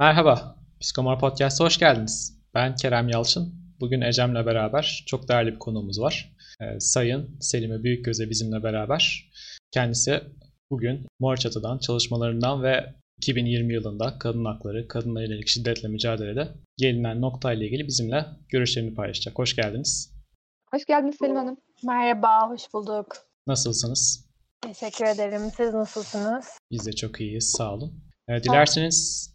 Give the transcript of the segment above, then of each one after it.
Merhaba, Psikomor Podcast'a hoş geldiniz. Ben Kerem Yalçın. Bugün Ecem'le beraber çok değerli bir konuğumuz var. Ee, Sayın Selime Büyükgöz'e bizimle beraber. Kendisi bugün Mor Çatı'dan, çalışmalarından ve 2020 yılında kadın hakları, kadınlara yönelik şiddetle mücadelede gelinen noktayla ilgili bizimle görüşlerini paylaşacak. Hoş geldiniz. Hoş geldiniz Selim Hanım. Merhaba, hoş bulduk. Nasılsınız? Teşekkür ederim. Siz nasılsınız? Biz de çok iyiyiz, sağ olun. Ee, dilerseniz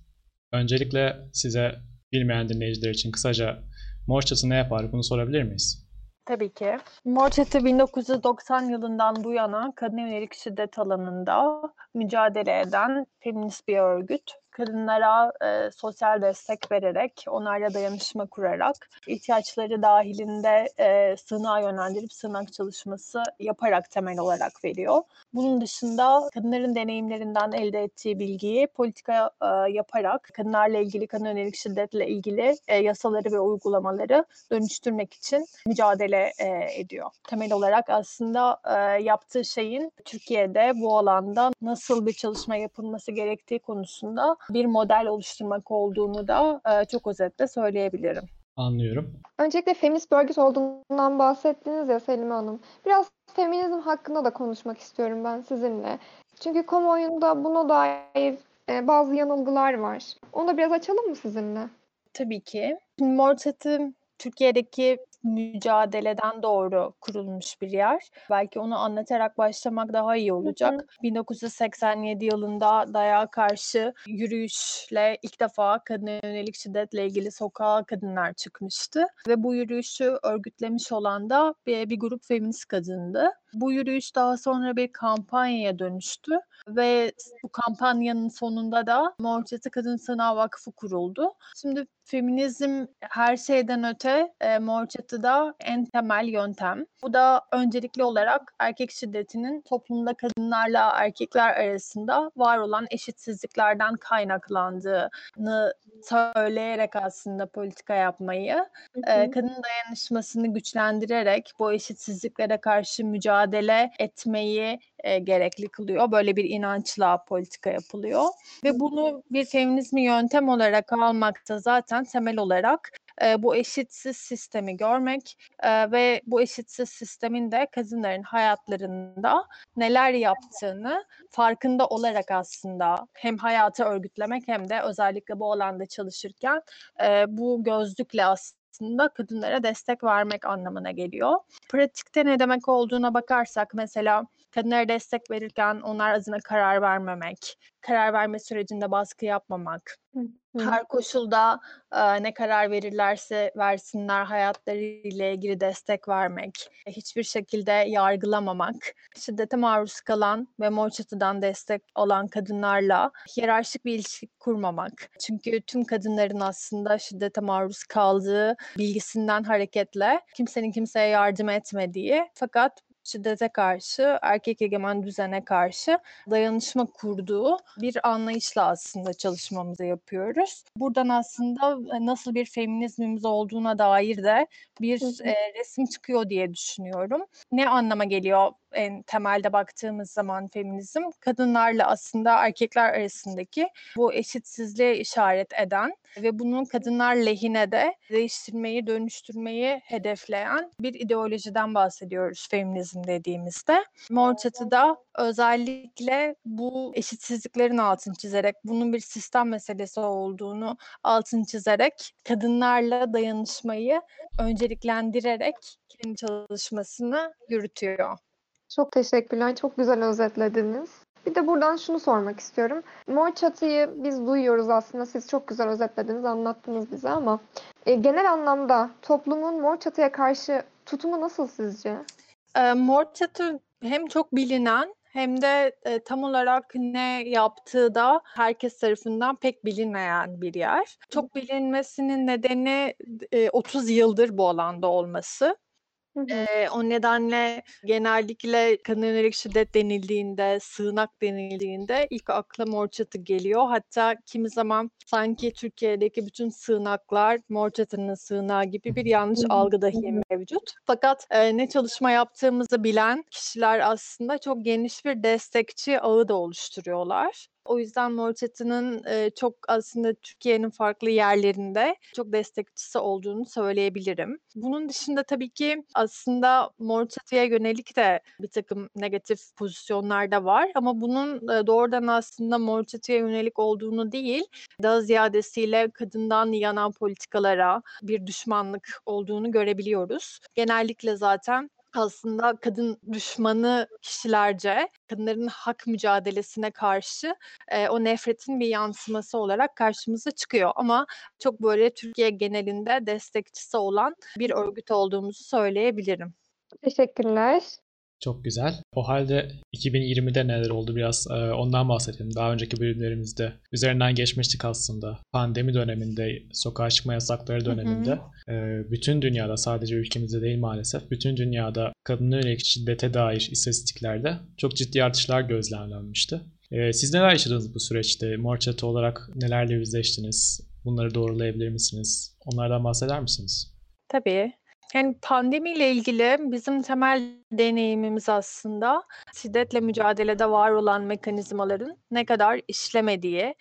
öncelikle size bilmeyen dinleyiciler için kısaca Mor Çatı ne yapar bunu sorabilir miyiz? Tabii ki. Mor Çatı 1990 yılından bu yana kadın yönelik şiddet alanında mücadele eden feminist bir örgüt. Kadınlara e, sosyal destek vererek, onlarla dayanışma kurarak, ihtiyaçları dahilinde e, sığınağa yönlendirip sığınak çalışması yaparak temel olarak veriyor. Bunun dışında kadınların deneyimlerinden elde ettiği bilgiyi politika e, yaparak kadınlarla ilgili, kadın yönelik şiddetle ilgili e, yasaları ve uygulamaları dönüştürmek için mücadele e, ediyor. Temel olarak aslında e, yaptığı şeyin Türkiye'de bu alanda nasıl bir çalışma yapılması gerektiği konusunda bir model oluşturmak olduğunu da e, çok özetle söyleyebilirim. Anlıyorum. Öncelikle feminist bir örgüt olduğundan bahsettiniz ya Selime Hanım. Biraz feminizm hakkında da konuşmak istiyorum ben sizinle. Çünkü kamuoyunda buna dair e, bazı yanılgılar var. Onu da biraz açalım mı sizinle? Tabii ki. Şimdi Mor Türkiye'deki mücadeleden doğru kurulmuş bir yer. Belki onu anlatarak başlamak daha iyi olacak. Hı hı. 1987 yılında dayağa karşı yürüyüşle ilk defa kadın yönelik şiddetle ilgili sokağa kadınlar çıkmıştı. Ve bu yürüyüşü örgütlemiş olan da bir, bir grup feminist kadındı. Bu yürüyüş daha sonra bir kampanyaya dönüştü ve bu kampanyanın sonunda da Mor Çatı Kadın Sınav Vakfı kuruldu. Şimdi feminizm her şeyden öte e, Mor Çatı'da en temel yöntem. Bu da öncelikli olarak erkek şiddetinin toplumda kadınlarla erkekler arasında var olan eşitsizliklerden kaynaklandığını söyleyerek aslında politika yapmayı, e, kadın dayanışmasını güçlendirerek bu eşitsizliklere karşı mücadele etmeyi e, gerekli kılıyor. Böyle bir inançla politika yapılıyor ve bunu bir feminizmi yöntem olarak almakta zaten temel olarak e, bu eşitsiz sistemi görmek e, ve bu eşitsiz sistemin de kadınların hayatlarında neler yaptığını farkında olarak aslında hem hayatı örgütlemek hem de özellikle bu alanda çalışırken e, bu gözlükle aslında aslında kadınlara destek vermek anlamına geliyor. Pratikte ne demek olduğuna bakarsak mesela kadınlara destek verirken onlar adına karar vermemek, karar verme sürecinde baskı yapmamak, her koşulda e, ne karar verirlerse versinler hayatları ile ilgili destek vermek, hiçbir şekilde yargılamamak, şiddete maruz kalan ve mor çatıdan destek olan kadınlarla hiyerarşik bir ilişki kurmamak. Çünkü tüm kadınların aslında şiddete maruz kaldığı bilgisinden hareketle kimsenin kimseye yardım etmediği fakat şiddete karşı, erkek egemen düzene karşı dayanışma kurduğu bir anlayışla aslında çalışmamızı yapıyoruz. Buradan aslında nasıl bir feminizmimiz olduğuna dair de bir e, resim çıkıyor diye düşünüyorum. Ne anlama geliyor en temelde baktığımız zaman feminizm? Kadınlarla aslında erkekler arasındaki bu eşitsizliğe işaret eden ve bunun kadınlar lehine de değiştirmeyi, dönüştürmeyi hedefleyen bir ideolojiden bahsediyoruz feminizm dediğimizde. Mor Çatı'da özellikle bu eşitsizliklerin altını çizerek, bunun bir sistem meselesi olduğunu altını çizerek kadınlarla dayanışmayı önceliklendirerek kendi çalışmasını yürütüyor. Çok teşekkürler. Çok güzel özetlediniz. Bir de buradan şunu sormak istiyorum. Mor çatıyı biz duyuyoruz aslında. Siz çok güzel özetlediniz, anlattınız bize ama e, genel anlamda toplumun mor çatıya karşı tutumu nasıl sizce? E, mor çatı hem çok bilinen hem de e, tam olarak ne yaptığı da herkes tarafından pek bilinmeyen bir yer. Çok bilinmesinin nedeni e, 30 yıldır bu alanda olması. Eee, o nedenle genellikle kadın yönelik şiddet denildiğinde, sığınak denildiğinde ilk akla Mor Çatı geliyor. Hatta kimi zaman sanki Türkiye'deki bütün sığınaklar Mor Çatı'nın sığınağı gibi bir yanlış algı dahi mevcut. Fakat, eee, ne çalışma yaptığımızı bilen kişiler aslında çok geniş bir destekçi ağı da oluşturuyorlar. O yüzden Mor Çatı'nın e, çok aslında Türkiye'nin farklı yerlerinde çok destekçisi olduğunu söyleyebilirim. Bunun dışında tabii ki aslında Çatı'ya yönelik de bir takım negatif pozisyonlar da var ama bunun e, doğrudan aslında Çatı'ya yönelik olduğunu değil, daha ziyadesiyle kadından yanan politikalara bir düşmanlık olduğunu görebiliyoruz. Genellikle zaten aslında kadın düşmanı kişilerce kadınların hak mücadelesine karşı e, o nefretin bir yansıması olarak karşımıza çıkıyor. Ama çok böyle Türkiye genelinde destekçisi olan bir örgüt olduğumuzu söyleyebilirim. Teşekkürler. Çok güzel. O halde 2020'de neler oldu biraz e, ondan bahsedelim. Daha önceki bölümlerimizde üzerinden geçmiştik aslında. Pandemi döneminde, sokağa çıkma yasakları döneminde hı hı. E, bütün dünyada sadece ülkemizde değil maalesef bütün dünyada kadına yönelik şiddete dair istatistiklerde çok ciddi artışlar gözlemlenmişti. E, siz neler yaşadınız bu süreçte? Mor Çatı olarak nelerle yüzleştiniz? Bunları doğrulayabilir misiniz? Onlardan bahseder misiniz? Tabii. Yani pandemiyle ilgili bizim temel deneyimimiz aslında şiddetle mücadelede var olan mekanizmaların ne kadar işlemediği.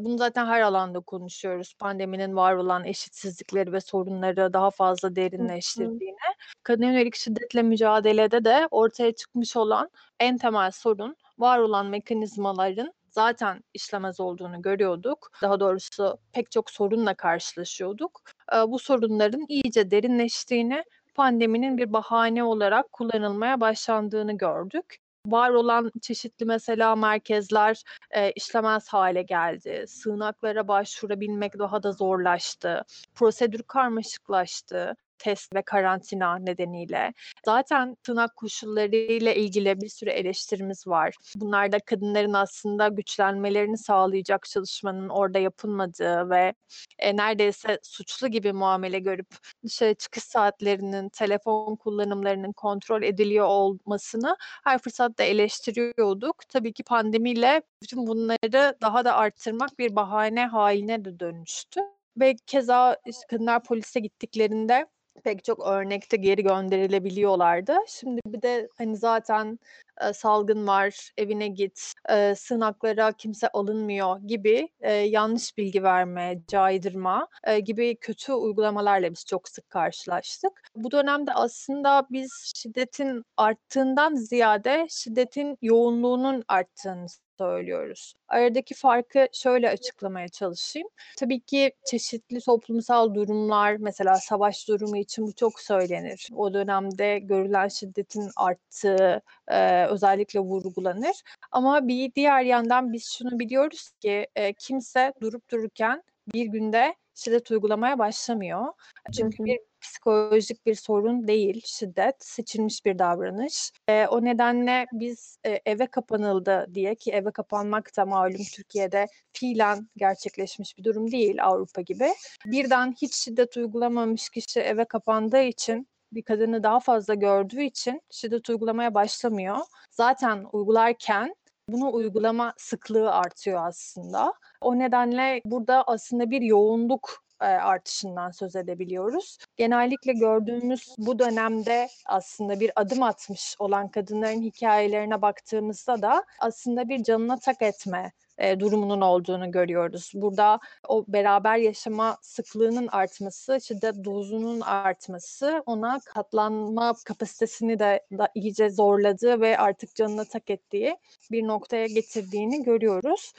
Bunu zaten her alanda konuşuyoruz. Pandeminin var olan eşitsizlikleri ve sorunları daha fazla derinleştirdiğini. Kadın yönelik şiddetle mücadelede de ortaya çıkmış olan en temel sorun var olan mekanizmaların zaten işlemez olduğunu görüyorduk. Daha doğrusu pek çok sorunla karşılaşıyorduk. Bu sorunların iyice derinleştiğini, pandeminin bir bahane olarak kullanılmaya başlandığını gördük var olan çeşitli mesela merkezler e, işlemez hale geldi. Sığınaklara başvurabilmek daha da zorlaştı. Prosedür karmaşıklaştı test ve karantina nedeniyle. Zaten tırnak koşullarıyla ilgili bir sürü eleştirimiz var. Bunlar da kadınların aslında güçlenmelerini sağlayacak çalışmanın orada yapılmadığı ve e, neredeyse suçlu gibi muamele görüp dışarı çıkış saatlerinin, telefon kullanımlarının kontrol ediliyor olmasını her fırsatta eleştiriyorduk. Tabii ki pandemiyle bütün bunları daha da arttırmak bir bahane haline de dönüştü. Ve keza kadınlar polise gittiklerinde pek çok örnekte geri gönderilebiliyorlardı. Şimdi bir de hani zaten e, salgın var, evine git, e, sığınaklara kimse alınmıyor gibi e, yanlış bilgi verme, caydırma e, gibi kötü uygulamalarla biz çok sık karşılaştık. Bu dönemde aslında biz şiddetin arttığından ziyade şiddetin yoğunluğunun arttığını söylüyoruz. Aradaki farkı şöyle açıklamaya çalışayım. Tabii ki çeşitli toplumsal durumlar, mesela savaş durumu için bu çok söylenir. O dönemde görülen şiddetin arttığı e, özellikle vurgulanır. Ama bir diğer yandan biz şunu biliyoruz ki e, kimse durup dururken bir günde şiddet uygulamaya başlamıyor. Çünkü bir psikolojik bir sorun değil şiddet, seçilmiş bir davranış. E, o nedenle biz e, eve kapanıldı diye ki eve kapanmak da malum Türkiye'de fiilen gerçekleşmiş bir durum değil Avrupa gibi. Birden hiç şiddet uygulamamış kişi eve kapandığı için bir kadını daha fazla gördüğü için şiddet uygulamaya başlamıyor. Zaten uygularken bunu uygulama sıklığı artıyor aslında. O nedenle burada aslında bir yoğunluk artışından söz edebiliyoruz. Genellikle gördüğümüz bu dönemde aslında bir adım atmış olan kadınların hikayelerine baktığımızda da aslında bir canına tak etme e, durumunun olduğunu görüyoruz. Burada o beraber yaşama sıklığının artması, şiddet dozunun artması ona katlanma kapasitesini de da iyice zorladığı ve artık canına tak ettiği bir noktaya getirdiğini görüyoruz.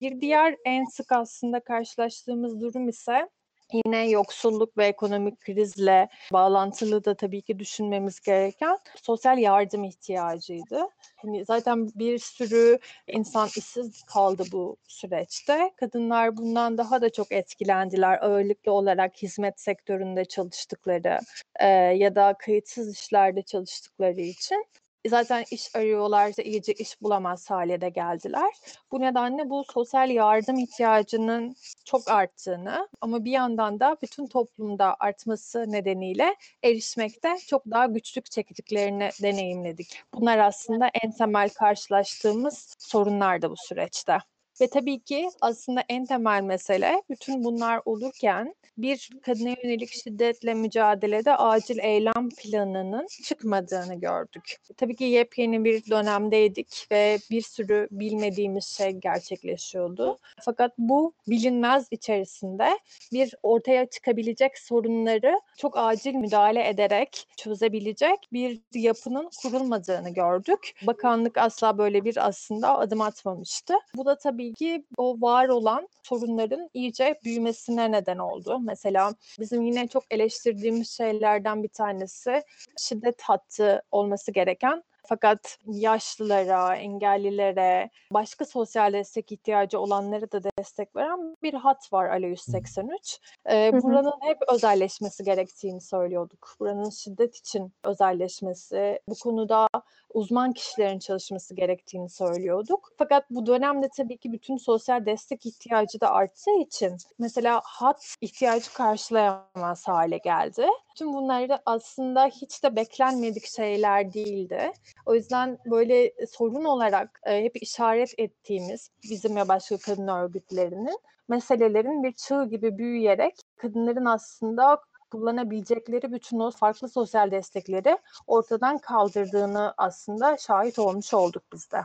Bir diğer en sık aslında karşılaştığımız durum ise Yine yoksulluk ve ekonomik krizle bağlantılı da tabii ki düşünmemiz gereken sosyal yardım ihtiyacıydı. Hani zaten bir sürü insan işsiz kaldı bu süreçte. Kadınlar bundan daha da çok etkilendiler ağırlıklı olarak hizmet sektöründe çalıştıkları e, ya da kayıtsız işlerde çalıştıkları için zaten iş arıyorlarsa iyice iş bulamaz hale de geldiler. Bu nedenle bu sosyal yardım ihtiyacının çok arttığını ama bir yandan da bütün toplumda artması nedeniyle erişmekte çok daha güçlük çektiklerini deneyimledik. Bunlar aslında en temel karşılaştığımız sorunlar da bu süreçte. Ve tabii ki aslında en temel mesele bütün bunlar olurken bir kadına yönelik şiddetle mücadelede acil eylem planının çıkmadığını gördük. Tabii ki yepyeni bir dönemdeydik ve bir sürü bilmediğimiz şey gerçekleşiyordu. Fakat bu bilinmez içerisinde bir ortaya çıkabilecek sorunları çok acil müdahale ederek çözebilecek bir yapının kurulmadığını gördük. Bakanlık asla böyle bir aslında adım atmamıştı. Bu da tabii ki o var olan sorunların iyice büyümesine neden oldu. Mesela bizim yine çok eleştirdiğimiz şeylerden bir tanesi şiddet hattı olması gereken fakat yaşlılara, engellilere, başka sosyal destek ihtiyacı olanlara da destek veren bir hat var Alo 183. Ee, buranın hep özelleşmesi gerektiğini söylüyorduk. Buranın şiddet için özelleşmesi, bu konuda uzman kişilerin çalışması gerektiğini söylüyorduk. Fakat bu dönemde tabii ki bütün sosyal destek ihtiyacı da arttığı için mesela hat ihtiyacı karşılayamaz hale geldi. Tüm bunlar da aslında hiç de beklenmedik şeyler değildi. O yüzden böyle sorun olarak e, hep işaret ettiğimiz bizim ve başka kadın örgütlerinin meselelerin bir çığ gibi büyüyerek kadınların aslında kullanabilecekleri bütün o farklı sosyal destekleri ortadan kaldırdığını aslında şahit olmuş olduk biz de.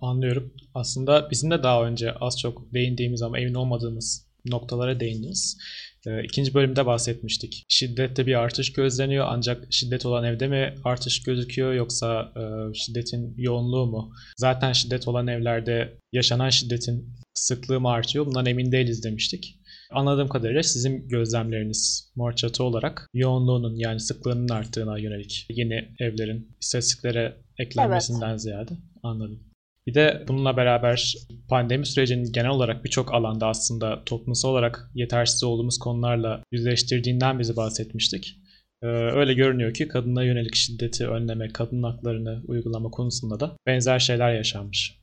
Anlıyorum. Aslında bizim de daha önce az çok değindiğimiz ama emin olmadığımız noktalara değindiniz. Ee, ikinci bölümde bahsetmiştik. Şiddette bir artış gözleniyor ancak şiddet olan evde mi artış gözüküyor yoksa e, şiddetin yoğunluğu mu? Zaten şiddet olan evlerde yaşanan şiddetin sıklığı mı artıyor? Bundan emin değiliz demiştik. Anladığım kadarıyla sizin gözlemleriniz mor çatı olarak yoğunluğunun yani sıklığının arttığına yönelik yeni evlerin istatistiklere eklenmesinden evet. ziyade anladım. Bir de bununla beraber pandemi sürecinin genel olarak birçok alanda aslında toplumsal olarak yetersiz olduğumuz konularla yüzleştirdiğinden bizi bahsetmiştik. Ee, öyle görünüyor ki kadına yönelik şiddeti önleme, kadın haklarını uygulama konusunda da benzer şeyler yaşanmış.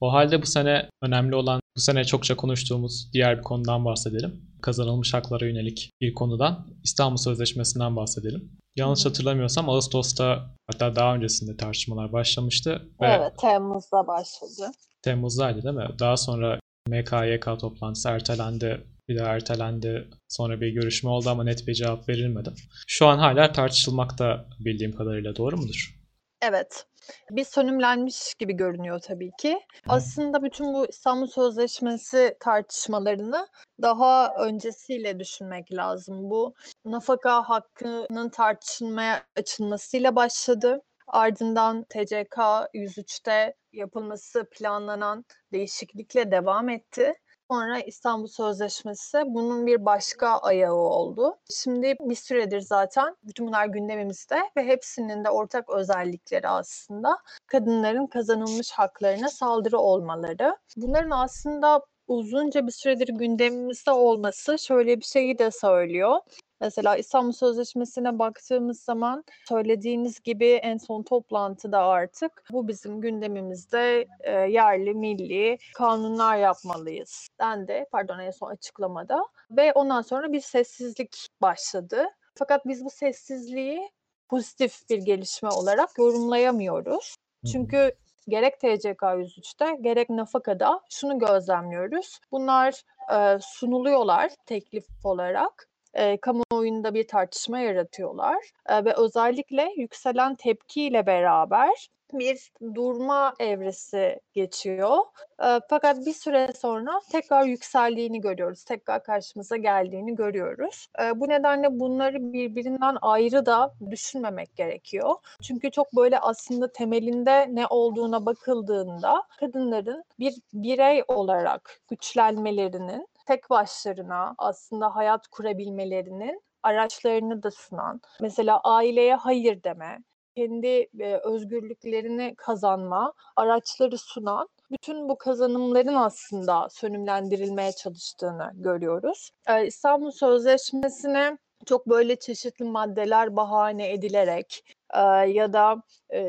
O halde bu sene önemli olan, bu sene çokça konuştuğumuz diğer bir konudan bahsedelim. Kazanılmış haklara yönelik bir konudan, İstanbul Sözleşmesi'nden bahsedelim. Yanlış hatırlamıyorsam Ağustos'ta hatta daha öncesinde tartışmalar başlamıştı. Ve evet Temmuz'da başladı. Temmuz'daydı değil mi? Daha sonra MKYK toplantısı ertelendi. Bir daha ertelendi. Sonra bir görüşme oldu ama net bir cevap verilmedi. Şu an hala tartışılmakta bildiğim kadarıyla doğru mudur? Evet. Bir sönümlenmiş gibi görünüyor tabii ki. Aslında bütün bu İstanbul Sözleşmesi tartışmalarını daha öncesiyle düşünmek lazım. Bu nafaka hakkının tartışılmaya açılmasıyla başladı. Ardından TCK 103'te yapılması planlanan değişiklikle devam etti. Sonra İstanbul Sözleşmesi bunun bir başka ayağı oldu. Şimdi bir süredir zaten bütün bunlar gündemimizde ve hepsinin de ortak özellikleri aslında kadınların kazanılmış haklarına saldırı olmaları. Bunların aslında uzunca bir süredir gündemimizde olması şöyle bir şeyi de söylüyor. Mesela İstanbul Sözleşmesi'ne baktığımız zaman söylediğiniz gibi en son toplantıda artık bu bizim gündemimizde e, yerli, milli kanunlar yapmalıyız dendi. Pardon en son açıklamada. Ve ondan sonra bir sessizlik başladı. Fakat biz bu sessizliği pozitif bir gelişme olarak yorumlayamıyoruz. Çünkü gerek TCK 103'te gerek Nafaka'da şunu gözlemliyoruz. Bunlar e, sunuluyorlar teklif olarak e, kamuoyunda bir tartışma yaratıyorlar e, ve özellikle yükselen tepkiyle beraber bir durma evresi geçiyor. E, fakat bir süre sonra tekrar yükseldiğini görüyoruz. Tekrar karşımıza geldiğini görüyoruz. E, bu nedenle bunları birbirinden ayrı da düşünmemek gerekiyor. Çünkü çok böyle aslında temelinde ne olduğuna bakıldığında kadınların bir birey olarak güçlenmelerinin tek başlarına aslında hayat kurabilmelerinin araçlarını da sunan, mesela aileye hayır deme, kendi e, özgürlüklerini kazanma araçları sunan bütün bu kazanımların aslında sönümlendirilmeye çalıştığını görüyoruz. Ee, İstanbul Sözleşmesi'ne çok böyle çeşitli maddeler bahane edilerek ya da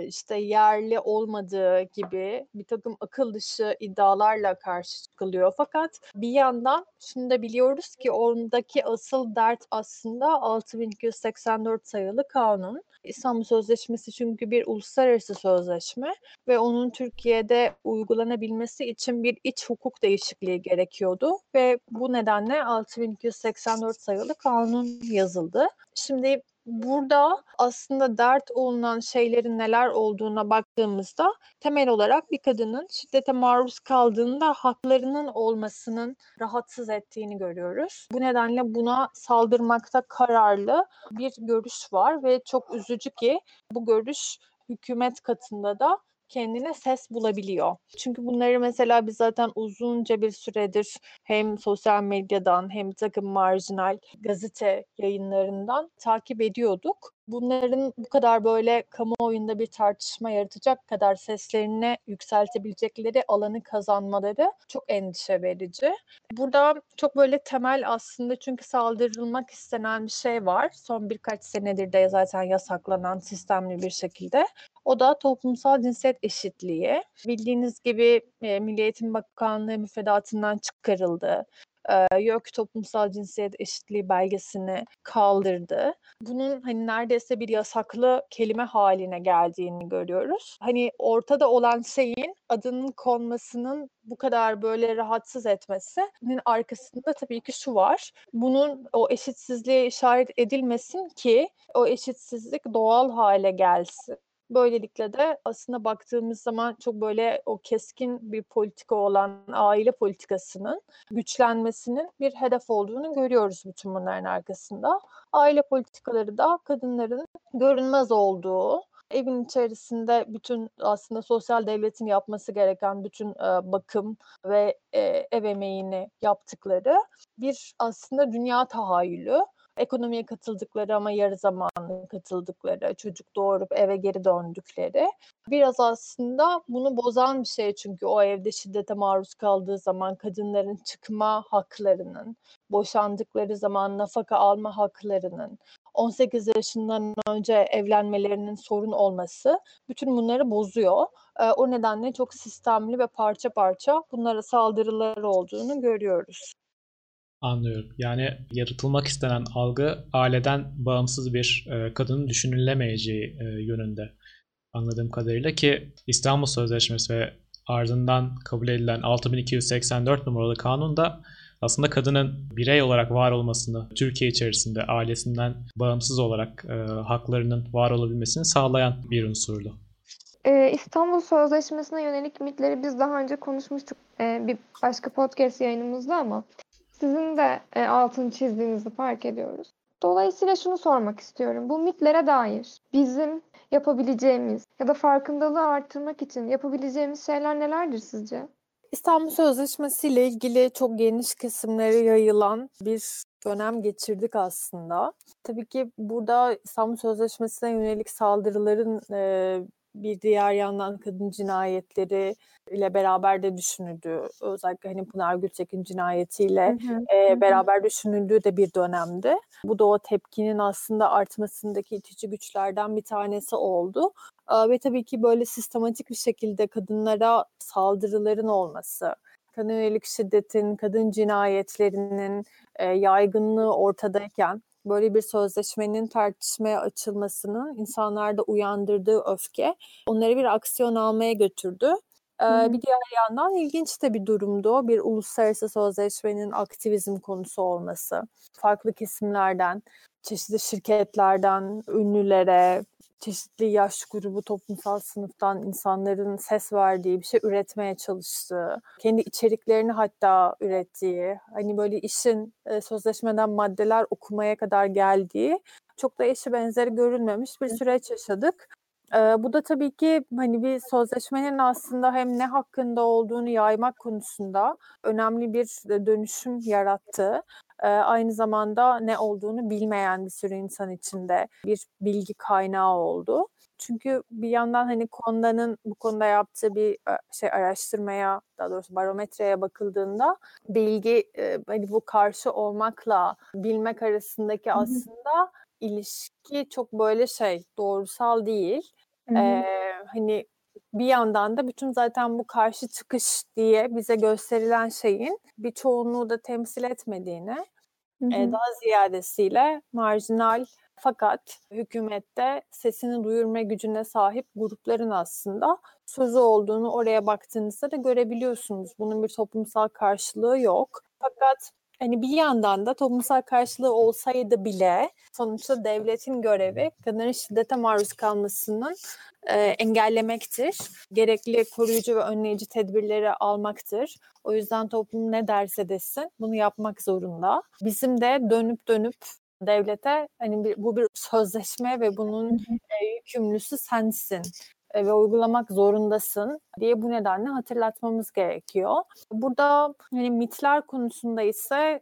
işte yerli olmadığı gibi bir takım akıl dışı iddialarla karşı çıkılıyor. Fakat bir yandan şunu da biliyoruz ki ondaki asıl dert aslında 6284 sayılı kanun. İstanbul Sözleşmesi çünkü bir uluslararası sözleşme ve onun Türkiye'de uygulanabilmesi için bir iç hukuk değişikliği gerekiyordu ve bu nedenle 6284 sayılı kanun yazıldı. Şimdi burada aslında dert olunan şeylerin neler olduğuna baktığımızda temel olarak bir kadının şiddete maruz kaldığında haklarının olmasının rahatsız ettiğini görüyoruz. Bu nedenle buna saldırmakta kararlı bir görüş var ve çok üzücü ki bu görüş hükümet katında da kendine ses bulabiliyor. Çünkü bunları mesela biz zaten uzunca bir süredir hem sosyal medyadan hem takım marjinal gazete yayınlarından takip ediyorduk. Bunların bu kadar böyle kamuoyunda bir tartışma yaratacak kadar seslerini yükseltebilecekleri alanı kazanmaları çok endişe verici. Burada çok böyle temel aslında çünkü saldırılmak istenen bir şey var. Son birkaç senedir de zaten yasaklanan sistemli bir şekilde. O da toplumsal cinsiyet eşitliği. Bildiğiniz gibi e, Milli Eğitim Bakanlığı müfredatından çıkarıldı. E, YÖK toplumsal cinsiyet eşitliği belgesini kaldırdı. Bunun hani neredeyse bir yasaklı kelime haline geldiğini görüyoruz. Hani ortada olan şeyin adının konmasının bu kadar böyle rahatsız etmesinin arkasında tabii ki şu var. Bunun o eşitsizliğe işaret edilmesin ki o eşitsizlik doğal hale gelsin. Böylelikle de aslında baktığımız zaman çok böyle o keskin bir politika olan aile politikasının güçlenmesinin bir hedef olduğunu görüyoruz bütün bunların arkasında. Aile politikaları da kadınların görünmez olduğu, evin içerisinde bütün aslında sosyal devletin yapması gereken bütün e, bakım ve e, ev emeğini yaptıkları bir aslında dünya tahayyülü ekonomiye katıldıkları ama yarı zamanlı katıldıkları, çocuk doğurup eve geri döndükleri. Biraz aslında bunu bozan bir şey çünkü o evde şiddete maruz kaldığı zaman kadınların çıkma haklarının, boşandıkları zaman nafaka alma haklarının, 18 yaşından önce evlenmelerinin sorun olması bütün bunları bozuyor. o nedenle çok sistemli ve parça parça bunlara saldırıları olduğunu görüyoruz. Anlıyorum. Yani yaratılmak istenen algı aileden bağımsız bir e, kadının düşünülemeyeceği e, yönünde anladığım kadarıyla ki İstanbul Sözleşmesi ve ardından kabul edilen 6284 numaralı kanun da aslında kadının birey olarak var olmasını Türkiye içerisinde ailesinden bağımsız olarak e, haklarının var olabilmesini sağlayan bir unsurdu. Ee, İstanbul Sözleşmesi'ne yönelik mitleri biz daha önce konuşmuştuk e, bir başka podcast yayınımızda ama sizin de e, altını çizdiğinizi fark ediyoruz. Dolayısıyla şunu sormak istiyorum. Bu mitlere dair bizim yapabileceğimiz ya da farkındalığı arttırmak için yapabileceğimiz şeyler nelerdir sizce? İstanbul Sözleşmesi ile ilgili çok geniş kesimlere yayılan bir dönem geçirdik aslında. Tabii ki burada İstanbul Sözleşmesi'ne yönelik saldırıların e, bir diğer yandan kadın cinayetleri ile beraber de düşünüldü. Özellikle hani Pınar Gültekin cinayetiyle hı hı. E, beraber düşünüldüğü de bir dönemde. Bu da o tepkinin aslında artmasındaki itici güçlerden bir tanesi oldu. E, ve tabii ki böyle sistematik bir şekilde kadınlara saldırıların olması, kadın yönelik şiddetin, kadın cinayetlerinin e, yaygınlığı ortadayken böyle bir sözleşmenin tartışmaya açılmasının insanlarda uyandırdığı öfke onları bir aksiyon almaya götürdü. Ee, bir diğer yandan ilginç de bir durumdu. Bir uluslararası sözleşmenin aktivizm konusu olması. Farklı kesimlerden, çeşitli şirketlerden, ünlülere, çeşitli yaş grubu, toplumsal sınıftan insanların ses verdiği bir şey üretmeye çalıştığı, kendi içeriklerini hatta ürettiği, hani böyle işin e, sözleşmeden maddeler okumaya kadar geldiği çok da eşi benzeri görülmemiş bir süreç yaşadık. Ee, bu da tabii ki hani bir sözleşmenin aslında hem ne hakkında olduğunu yaymak konusunda önemli bir dönüşüm yarattı. Ee, aynı zamanda ne olduğunu bilmeyen bir sürü insan içinde bir bilgi kaynağı oldu. Çünkü bir yandan hani Konda'nın bu konuda yaptığı bir şey araştırmaya, daha doğrusu barometreye bakıldığında bilgi hani bu karşı olmakla bilmek arasındaki aslında ilişki çok böyle şey doğrusal değil. Ee, hani bir yandan da bütün zaten bu karşı çıkış diye bize gösterilen şeyin bir çoğunluğu da temsil etmediğini, e, daha ziyadesiyle marjinal fakat hükümette sesini duyurma gücüne sahip grupların aslında sözü olduğunu oraya baktığınızda da görebiliyorsunuz. Bunun bir toplumsal karşılığı yok. Fakat hani bir yandan da toplumsal karşılığı olsaydı bile sonuçta devletin görevi kadının şiddete maruz kalmasının e, engellemektir. Gerekli koruyucu ve önleyici tedbirleri almaktır. O yüzden toplum ne derse desin bunu yapmak zorunda. Bizim de dönüp dönüp devlete hani bir, bu bir sözleşme ve bunun e, yükümlüsü sensin ve uygulamak zorundasın diye bu nedenle hatırlatmamız gerekiyor. Burada hani mitler konusunda ise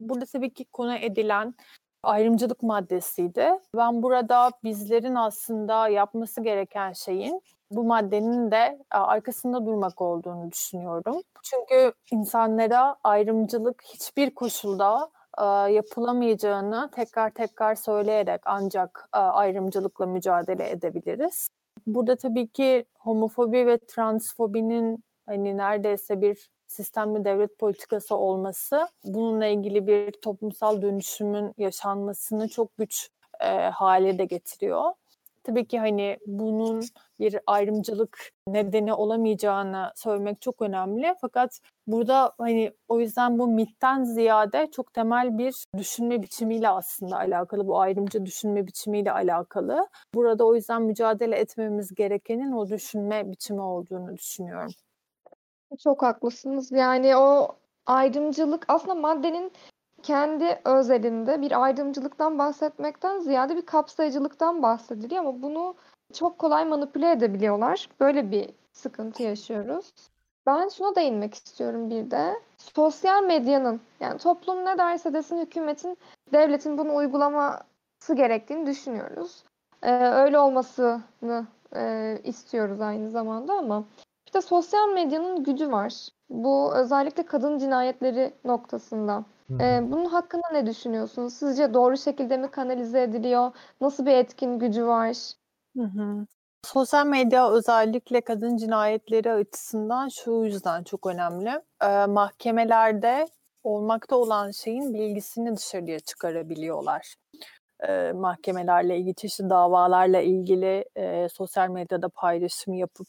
burada tabii ki konu edilen ayrımcılık maddesiydi. Ben burada bizlerin aslında yapması gereken şeyin bu maddenin de arkasında durmak olduğunu düşünüyorum. Çünkü insanlara ayrımcılık hiçbir koşulda yapılamayacağını tekrar tekrar söyleyerek ancak ayrımcılıkla mücadele edebiliriz. Burada tabii ki homofobi ve transfobinin hani neredeyse bir sistemli devlet politikası olması bununla ilgili bir toplumsal dönüşümün yaşanmasını çok güç e, hale de getiriyor. Tabii ki hani bunun bir ayrımcılık nedeni olamayacağını söylemek çok önemli. Fakat burada hani o yüzden bu mitten ziyade çok temel bir düşünme biçimiyle aslında alakalı. Bu ayrımcı düşünme biçimiyle alakalı. Burada o yüzden mücadele etmemiz gerekenin o düşünme biçimi olduğunu düşünüyorum. Çok haklısınız. Yani o ayrımcılık aslında maddenin kendi özelinde bir ayrımcılıktan bahsetmekten ziyade bir kapsayıcılıktan bahsediliyor ama bunu çok kolay manipüle edebiliyorlar. Böyle bir sıkıntı yaşıyoruz. Ben şuna değinmek istiyorum bir de. Sosyal medyanın yani toplum ne derse desin hükümetin, devletin bunu uygulaması gerektiğini düşünüyoruz. Ee, öyle olmasını e, istiyoruz aynı zamanda ama işte sosyal medyanın gücü var. Bu özellikle kadın cinayetleri noktasında. Ee, bunun hakkında ne düşünüyorsunuz? Sizce doğru şekilde mi kanalize ediliyor? Nasıl bir etkin gücü var? Hı hı. Sosyal medya özellikle kadın cinayetleri açısından şu yüzden çok önemli. Ee, mahkemelerde olmakta olan şeyin bilgisini dışarıya çıkarabiliyorlar. Ee, mahkemelerle ilgili, çeşitli davalarla ilgili e, sosyal medyada paylaşım yapıp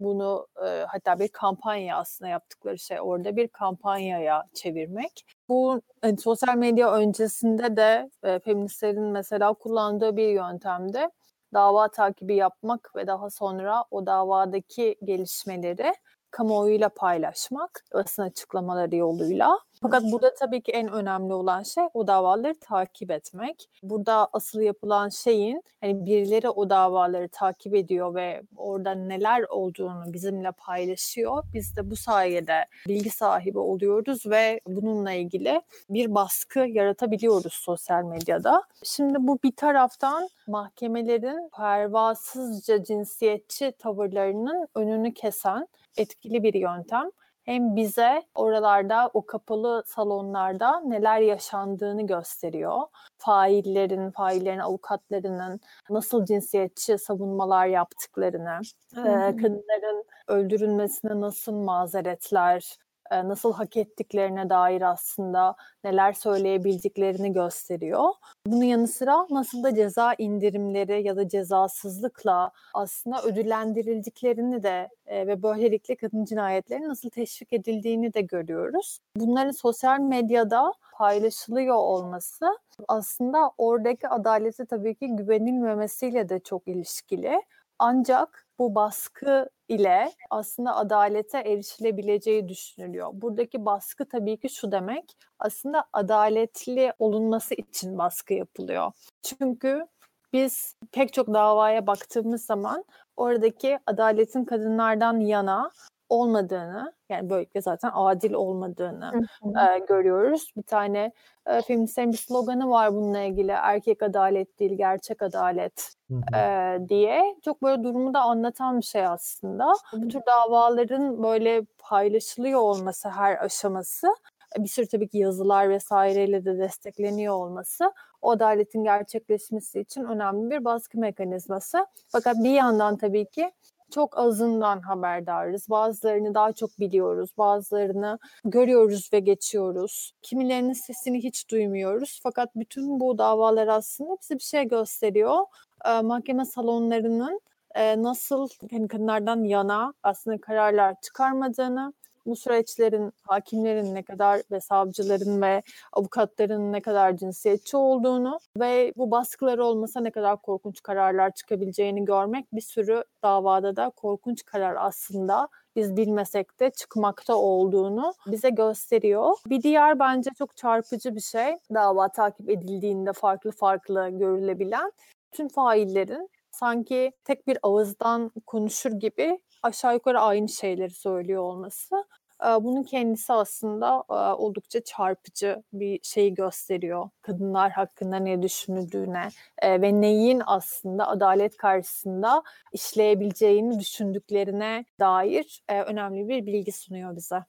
bunu e, hatta bir kampanya aslında yaptıkları şey orada bir kampanyaya çevirmek. Bu hani, sosyal medya öncesinde de e, feministlerin mesela kullandığı bir yöntemde dava takibi yapmak ve daha sonra o davadaki gelişmeleri kamuoyuyla paylaşmak, basın açıklamaları yoluyla. Fakat burada tabii ki en önemli olan şey o davaları takip etmek. Burada asıl yapılan şeyin hani birileri o davaları takip ediyor ve orada neler olduğunu bizimle paylaşıyor. Biz de bu sayede bilgi sahibi oluyoruz ve bununla ilgili bir baskı yaratabiliyoruz sosyal medyada. Şimdi bu bir taraftan mahkemelerin pervasızca cinsiyetçi tavırlarının önünü kesen etkili bir yöntem hem bize oralarda o kapalı salonlarda neler yaşandığını gösteriyor. Faillerin, faillerin avukatlarının nasıl cinsiyetçi savunmalar yaptıklarını, e, kadınların öldürülmesine nasıl mazeretler, nasıl hak ettiklerine dair aslında neler söyleyebildiklerini gösteriyor. Bunun yanı sıra nasıl da ceza indirimleri ya da cezasızlıkla aslında ödüllendirildiklerini de ve böylelikle kadın cinayetlerinin nasıl teşvik edildiğini de görüyoruz. Bunların sosyal medyada paylaşılıyor olması aslında oradaki adaleti tabii ki güvenilmemesiyle de çok ilişkili. Ancak bu baskı ile aslında adalete erişilebileceği düşünülüyor. Buradaki baskı tabii ki şu demek, aslında adaletli olunması için baskı yapılıyor. Çünkü biz pek çok davaya baktığımız zaman oradaki adaletin kadınlardan yana olmadığını yani böylelikle zaten adil olmadığını e, görüyoruz. Bir tane e, feministlerin bir sloganı var bununla ilgili erkek adalet değil gerçek adalet e, diye. Çok böyle durumu da anlatan bir şey aslında. Bu tür davaların böyle paylaşılıyor olması her aşaması bir sürü tabii ki yazılar vesaireyle de destekleniyor olması o adaletin gerçekleşmesi için önemli bir baskı mekanizması. Fakat bir yandan tabii ki çok azından haberdarız. Bazılarını daha çok biliyoruz, bazılarını görüyoruz ve geçiyoruz. Kimilerinin sesini hiç duymuyoruz. Fakat bütün bu davalar aslında bize bir şey gösteriyor. Ee, mahkeme salonlarının e, nasıl yani kadınlardan yana aslında kararlar çıkarmadığını, bu süreçlerin hakimlerin ne kadar ve savcıların ve avukatların ne kadar cinsiyetçi olduğunu ve bu baskılar olmasa ne kadar korkunç kararlar çıkabileceğini görmek bir sürü davada da korkunç karar aslında biz bilmesek de çıkmakta olduğunu bize gösteriyor. Bir diğer bence çok çarpıcı bir şey dava takip edildiğinde farklı farklı görülebilen tüm faillerin sanki tek bir ağızdan konuşur gibi aşağı yukarı aynı şeyleri söylüyor olması bunun kendisi aslında oldukça çarpıcı bir şey gösteriyor. Kadınlar hakkında ne düşünüldüğüne ve neyin aslında adalet karşısında işleyebileceğini düşündüklerine dair önemli bir bilgi sunuyor bize.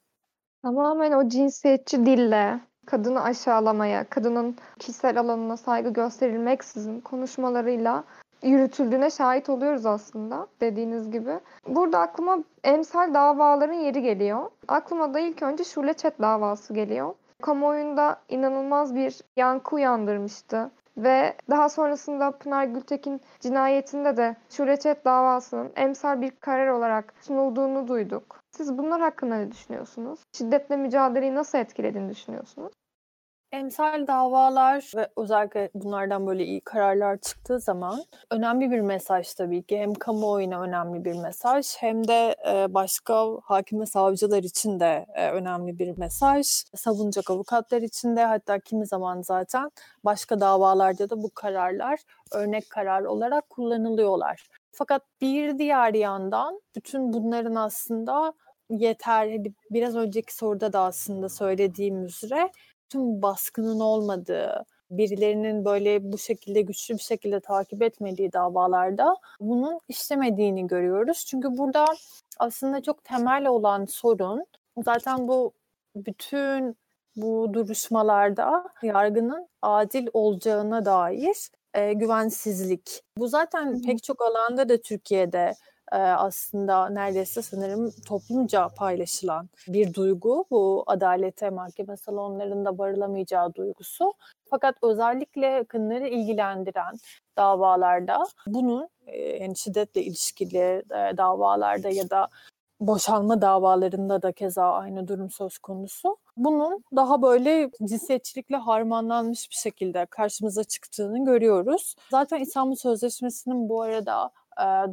Tamamen o cinsiyetçi dille kadını aşağılamaya, kadının kişisel alanına saygı gösterilmeksizin konuşmalarıyla yürütüldüğüne şahit oluyoruz aslında dediğiniz gibi. Burada aklıma emsal davaların yeri geliyor. Aklıma da ilk önce Şule Çet davası geliyor. Kamuoyunda inanılmaz bir yankı uyandırmıştı. Ve daha sonrasında Pınar Gültekin cinayetinde de Şule Çet davasının emsal bir karar olarak sunulduğunu duyduk. Siz bunlar hakkında ne düşünüyorsunuz? Şiddetle mücadeleyi nasıl etkilediğini düşünüyorsunuz? Emsal davalar ve özellikle bunlardan böyle iyi kararlar çıktığı zaman önemli bir mesaj tabii ki. Hem kamuoyuna önemli bir mesaj hem de başka hakim ve savcılar için de önemli bir mesaj. Savunacak avukatlar için de hatta kimi zaman zaten başka davalarda da bu kararlar örnek karar olarak kullanılıyorlar. Fakat bir diğer yandan bütün bunların aslında yeter. Biraz önceki soruda da aslında söylediğim üzere tüm baskının olmadığı, birilerinin böyle bu şekilde güçlü bir şekilde takip etmediği davalarda bunun işlemediğini görüyoruz. Çünkü burada aslında çok temel olan sorun zaten bu bütün bu duruşmalarda yargının adil olacağına dair e, güvensizlik. Bu zaten Hı-hı. pek çok alanda da Türkiye'de aslında neredeyse sanırım toplumca paylaşılan bir duygu. Bu adalete mahkeme salonlarında barılamayacağı duygusu. Fakat özellikle kadınları ilgilendiren davalarda bunun yani şiddetle ilişkili davalarda ya da boşanma davalarında da keza aynı durum söz konusu. Bunun daha böyle cinsiyetçilikle harmanlanmış bir şekilde karşımıza çıktığını görüyoruz. Zaten İstanbul Sözleşmesi'nin bu arada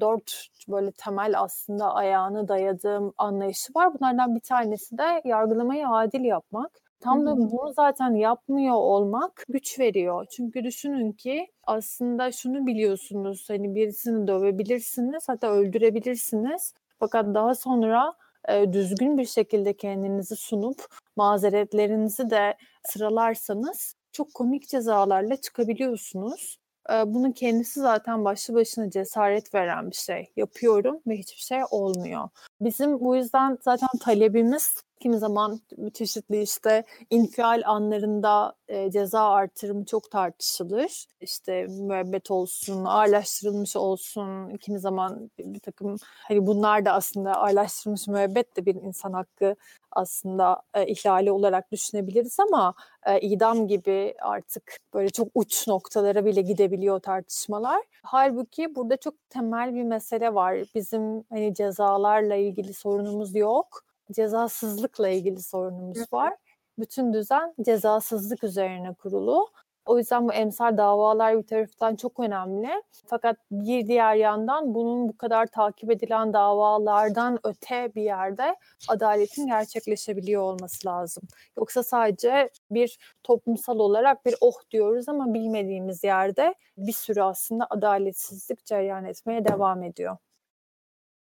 dört böyle temel aslında ayağını dayadığım anlayışı var. Bunlardan bir tanesi de yargılamayı adil yapmak. Tam da bunu zaten yapmıyor olmak güç veriyor. Çünkü düşünün ki aslında şunu biliyorsunuz hani birisini dövebilirsiniz hatta öldürebilirsiniz. Fakat daha sonra e, düzgün bir şekilde kendinizi sunup mazeretlerinizi de sıralarsanız çok komik cezalarla çıkabiliyorsunuz bunun kendisi zaten başlı başına cesaret veren bir şey. Yapıyorum ve hiçbir şey olmuyor. Bizim bu yüzden zaten talebimiz kimi zaman çeşitli işte infial anlarında e, ceza artırımı çok tartışılır. İşte müebbet olsun, ağırlaştırılmış olsun, kimi zaman bir, bir takım hani bunlar da aslında ağırlaştırılmış müebbet de bir insan hakkı aslında e, ihlali olarak düşünebiliriz ama e, idam gibi artık böyle çok uç noktalara bile gidebiliyor tartışmalar. Halbuki burada çok temel bir mesele var. Bizim hani cezalarla ilgili sorunumuz yok cezasızlıkla ilgili sorunumuz var. Bütün düzen cezasızlık üzerine kurulu. O yüzden bu emsal davalar bir taraftan çok önemli. Fakat bir diğer yandan bunun bu kadar takip edilen davalardan öte bir yerde adaletin gerçekleşebiliyor olması lazım. Yoksa sadece bir toplumsal olarak bir oh diyoruz ama bilmediğimiz yerde bir sürü aslında adaletsizlik cereyan etmeye devam ediyor.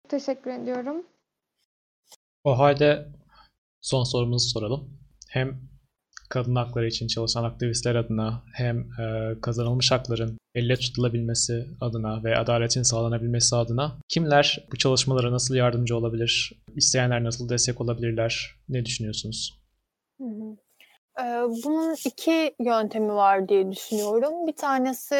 Teşekkür ediyorum. O halde son sorumuzu soralım. Hem kadın hakları için çalışan aktivistler adına hem e, kazanılmış hakların elle tutulabilmesi adına ve adaletin sağlanabilmesi adına kimler bu çalışmalara nasıl yardımcı olabilir? İsteyenler nasıl destek olabilirler? Ne düşünüyorsunuz? Hı hı. Bunun iki yöntemi var diye düşünüyorum. Bir tanesi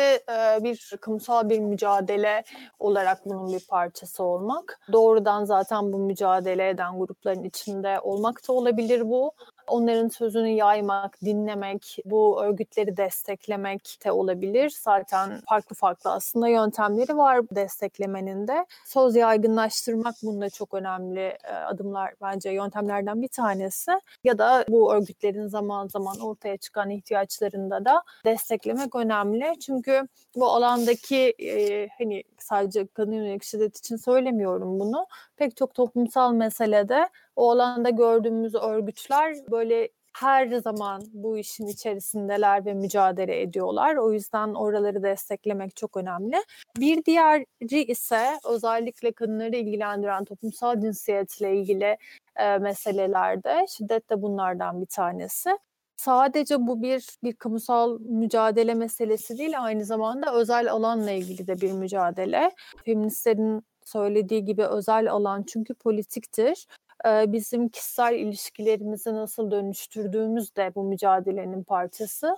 bir kamusal bir mücadele olarak bunun bir parçası olmak. Doğrudan zaten bu mücadele eden grupların içinde olmak da olabilir bu onların sözünü yaymak, dinlemek, bu örgütleri desteklemek de olabilir. Zaten farklı farklı aslında yöntemleri var desteklemenin de. Söz yaygınlaştırmak bunda çok önemli e, adımlar bence yöntemlerden bir tanesi. Ya da bu örgütlerin zaman zaman ortaya çıkan ihtiyaçlarında da desteklemek önemli. Çünkü bu alandaki e, hani sadece kadın yönelik şiddet için söylemiyorum bunu. Pek çok toplumsal meselede o alanda gördüğümüz örgütler böyle her zaman bu işin içerisindeler ve mücadele ediyorlar. O yüzden oraları desteklemek çok önemli. Bir diğeri ise özellikle kadınları ilgilendiren toplumsal cinsiyetle ilgili e, meselelerde şiddet de bunlardan bir tanesi. Sadece bu bir bir kamusal mücadele meselesi değil, aynı zamanda özel alanla ilgili de bir mücadele. Feministlerin söylediği gibi özel alan çünkü politiktir bizim kişisel ilişkilerimizi nasıl dönüştürdüğümüz de bu mücadelenin parçası.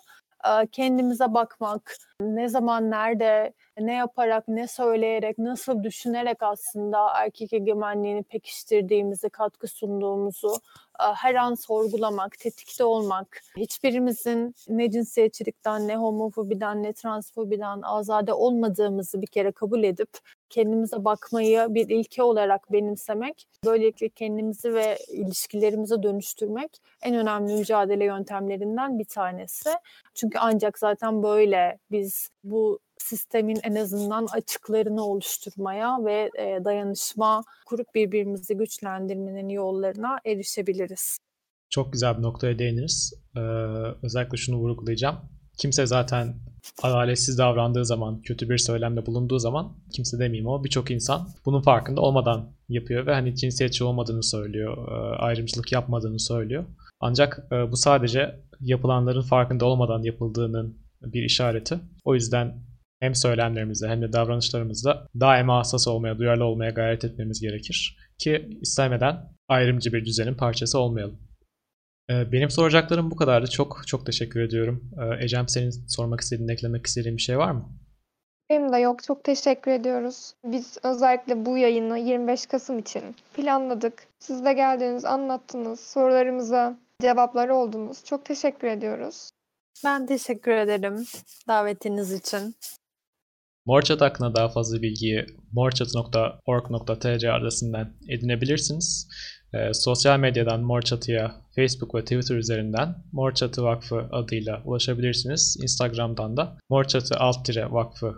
Kendimize bakmak, ne zaman, nerede, ne yaparak, ne söyleyerek, nasıl düşünerek aslında erkek egemenliğini pekiştirdiğimizi, katkı sunduğumuzu her an sorgulamak, tetikte olmak, hiçbirimizin ne cinsiyetçilikten, ne homofobiden, ne transfobiden azade olmadığımızı bir kere kabul edip kendimize bakmayı bir ilke olarak benimsemek, böylelikle kendimizi ve ilişkilerimizi dönüştürmek en önemli mücadele yöntemlerinden bir tanesi. Çünkü ancak zaten böyle biz bu sistemin en azından açıklarını oluşturmaya ve e, dayanışma kurup birbirimizi güçlendirmenin yollarına erişebiliriz. Çok güzel bir noktaya değiniriz. Ee, özellikle şunu vurgulayacağım. Kimse zaten adaletsiz davrandığı zaman, kötü bir söylemde bulunduğu zaman kimse demeyeyim o birçok insan bunun farkında olmadan yapıyor ve hani cinsiyetçi olmadığını söylüyor, e, ayrımcılık yapmadığını söylüyor. Ancak e, bu sadece yapılanların farkında olmadan yapıldığının bir işareti. O yüzden hem söylemlerimizde hem de davranışlarımızda daima hassas olmaya, duyarlı olmaya gayret etmemiz gerekir. Ki istemeden ayrımcı bir düzenin parçası olmayalım. Ee, benim soracaklarım bu kadardı. Çok çok teşekkür ediyorum. Ee, Ecem senin sormak istediğin, eklemek istediğin bir şey var mı? Benim de yok. Çok teşekkür ediyoruz. Biz özellikle bu yayını 25 Kasım için planladık. Siz de geldiniz, anlattınız. Sorularımıza cevapları oldunuz. Çok teşekkür ediyoruz. Ben teşekkür ederim davetiniz için. Morchat hakkında daha fazla bilgiyi morchat.org.tr adresinden edinebilirsiniz. E, sosyal medyadan Morchat'ya Facebook ve Twitter üzerinden Morchat'ı Vakfı adıyla ulaşabilirsiniz. Instagram'dan da Morchat'ı alt vakfı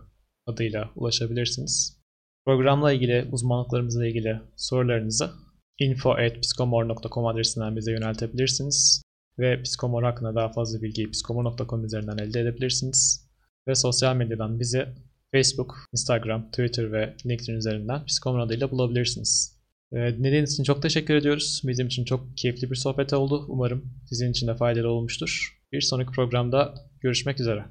adıyla ulaşabilirsiniz. Programla ilgili, uzmanlıklarımızla ilgili sorularınızı info.psikomor.com adresinden bize yöneltebilirsiniz. Ve Psikomor hakkında daha fazla bilgiyi psikomor.com üzerinden elde edebilirsiniz. Ve sosyal medyadan bizi Facebook, Instagram, Twitter ve LinkedIn üzerinden Psikomor adıyla bulabilirsiniz. Ee, dinlediğiniz için çok teşekkür ediyoruz. Bizim için çok keyifli bir sohbet oldu. Umarım sizin için de faydalı olmuştur. Bir sonraki programda görüşmek üzere.